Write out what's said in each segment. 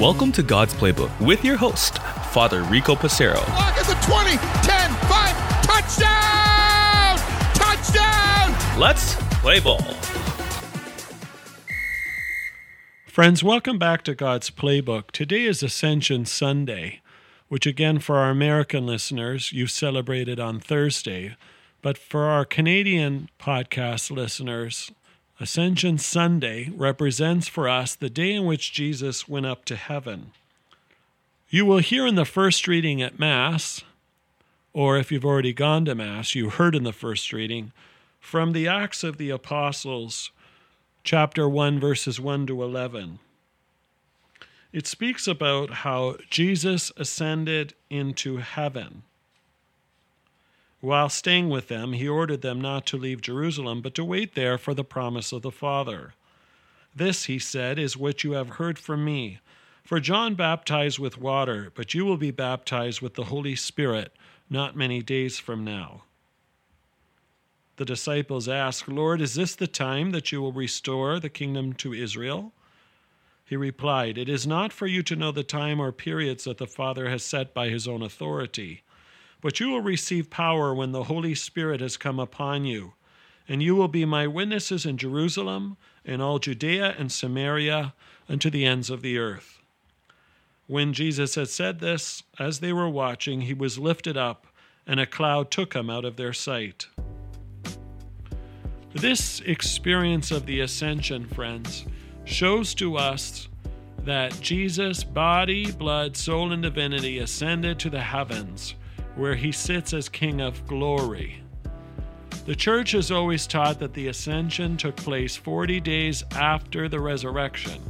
Welcome to God's Playbook with your host, Father Rico Passero. Lock at the 20, 10, 5, touchdown! Touchdown! Let's play ball. Friends, welcome back to God's Playbook. Today is Ascension Sunday, which, again, for our American listeners, you celebrated on Thursday. But for our Canadian podcast listeners, Ascension Sunday represents for us the day in which Jesus went up to heaven. You will hear in the first reading at Mass, or if you've already gone to Mass, you heard in the first reading, from the Acts of the Apostles chapter 1, verses 1 to 11. It speaks about how Jesus ascended into heaven. While staying with them, he ordered them not to leave Jerusalem, but to wait there for the promise of the Father. This, he said, is what you have heard from me. For John baptized with water, but you will be baptized with the Holy Spirit not many days from now. The disciples asked, Lord, is this the time that you will restore the kingdom to Israel? He replied, It is not for you to know the time or periods that the Father has set by his own authority, but you will receive power when the Holy Spirit has come upon you, and you will be my witnesses in Jerusalem, in all Judea and Samaria, and to the ends of the earth. When Jesus had said this, as they were watching, he was lifted up, and a cloud took him out of their sight. This experience of the ascension, friends, shows to us that Jesus, body, blood, soul, and divinity, ascended to the heavens, where he sits as King of glory. The church has always taught that the ascension took place 40 days after the resurrection.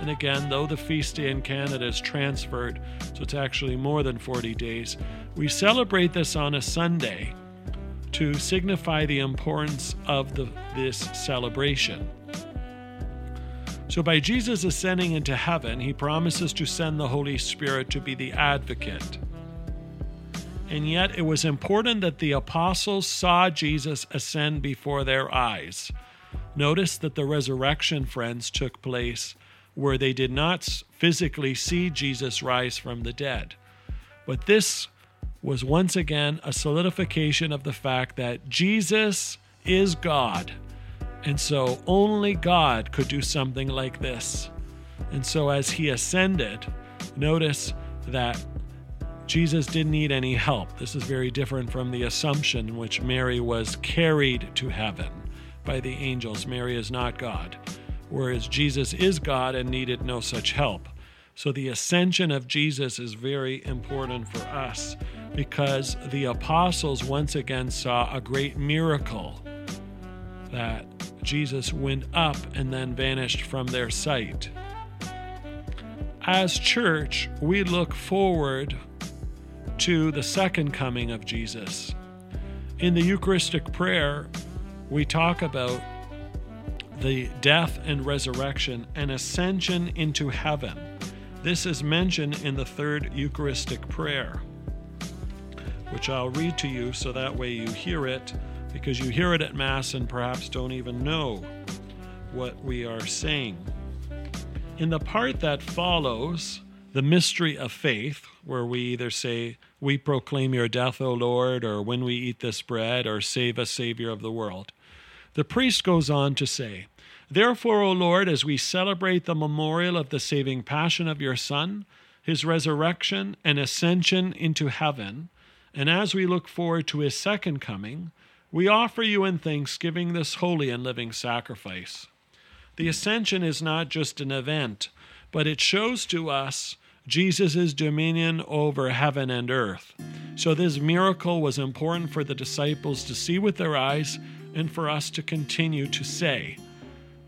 And again, though the feast day in Canada is transferred, so it's actually more than 40 days, we celebrate this on a Sunday to signify the importance of the, this celebration. So, by Jesus ascending into heaven, he promises to send the Holy Spirit to be the advocate. And yet, it was important that the apostles saw Jesus ascend before their eyes. Notice that the resurrection, friends, took place where they did not physically see Jesus rise from the dead. But this was once again a solidification of the fact that Jesus is God. And so only God could do something like this. And so as he ascended, notice that Jesus didn't need any help. This is very different from the assumption in which Mary was carried to heaven by the angels. Mary is not God, whereas Jesus is God and needed no such help. So the ascension of Jesus is very important for us because the apostles once again saw a great miracle that Jesus went up and then vanished from their sight. As church, we look forward to the second coming of Jesus. In the Eucharistic prayer, we talk about the death and resurrection and ascension into heaven. This is mentioned in the third Eucharistic prayer which I'll read to you so that way you hear it, because you hear it at Mass and perhaps don't even know what we are saying. In the part that follows, the mystery of faith, where we either say, We proclaim your death, O Lord, or when we eat this bread, or save us, Savior of the world, the priest goes on to say, Therefore, O Lord, as we celebrate the memorial of the saving passion of your Son, his resurrection and ascension into heaven, and as we look forward to his second coming, we offer you in thanksgiving this holy and living sacrifice. The ascension is not just an event, but it shows to us Jesus' dominion over heaven and earth. So, this miracle was important for the disciples to see with their eyes and for us to continue to say.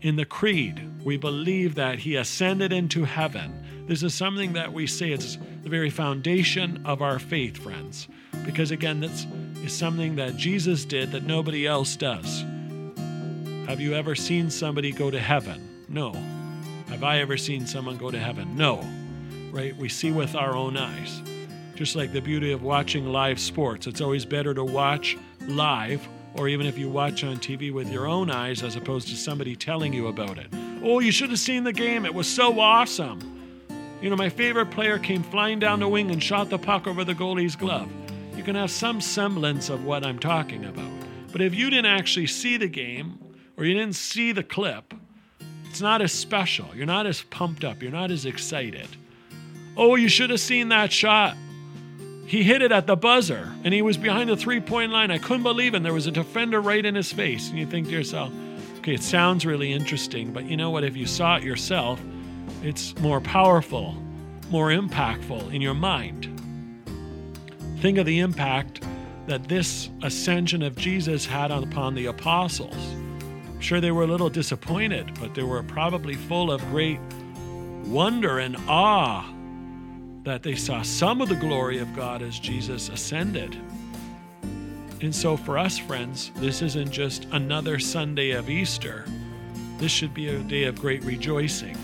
In the Creed, we believe that He ascended into heaven. This is something that we say, it's the very foundation of our faith, friends because again, this is something that Jesus did that nobody else does. Have you ever seen somebody go to heaven? No. Have I ever seen someone go to heaven? No. Right? We see with our own eyes. Just like the beauty of watching live sports, it's always better to watch live or even if you watch on TV with your own eyes as opposed to somebody telling you about it. Oh, you should have seen the game. It was so awesome. You know, my favorite player came flying down the wing and shot the puck over the goalie's glove. You can have some semblance of what I'm talking about. But if you didn't actually see the game or you didn't see the clip, it's not as special. You're not as pumped up. You're not as excited. Oh, you should have seen that shot. He hit it at the buzzer and he was behind the three point line. I couldn't believe it. And there was a defender right in his face. And you think to yourself, okay, it sounds really interesting, but you know what? If you saw it yourself, it's more powerful, more impactful in your mind. Think of the impact that this ascension of Jesus had upon the apostles. I'm sure they were a little disappointed, but they were probably full of great wonder and awe that they saw some of the glory of God as Jesus ascended. And so, for us, friends, this isn't just another Sunday of Easter. This should be a day of great rejoicing.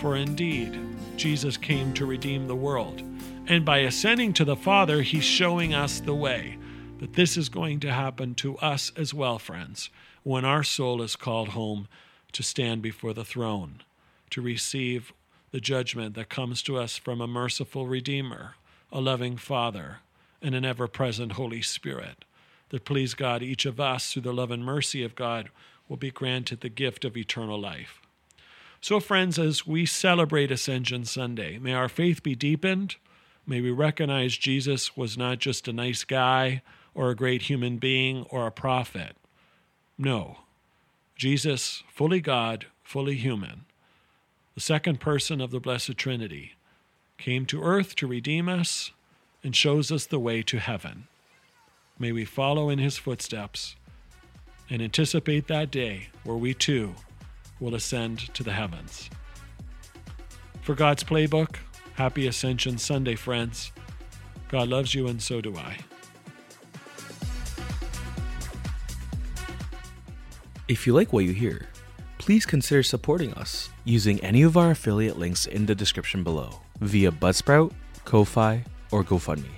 For indeed, Jesus came to redeem the world. And by ascending to the Father, he's showing us the way that this is going to happen to us as well, friends, when our soul is called home to stand before the throne, to receive the judgment that comes to us from a merciful Redeemer, a loving Father, and an ever present Holy Spirit. That please God, each of us, through the love and mercy of God, will be granted the gift of eternal life. So, friends, as we celebrate Ascension Sunday, may our faith be deepened. May we recognize Jesus was not just a nice guy or a great human being or a prophet. No, Jesus, fully God, fully human, the second person of the Blessed Trinity, came to earth to redeem us and shows us the way to heaven. May we follow in his footsteps and anticipate that day where we too will ascend to the heavens. For God's Playbook, happy Ascension Sunday, friends. God loves you, and so do I. If you like what you hear, please consider supporting us using any of our affiliate links in the description below via Buzzsprout, Ko-Fi, or GoFundMe.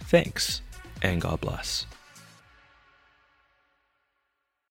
Thanks, and God bless.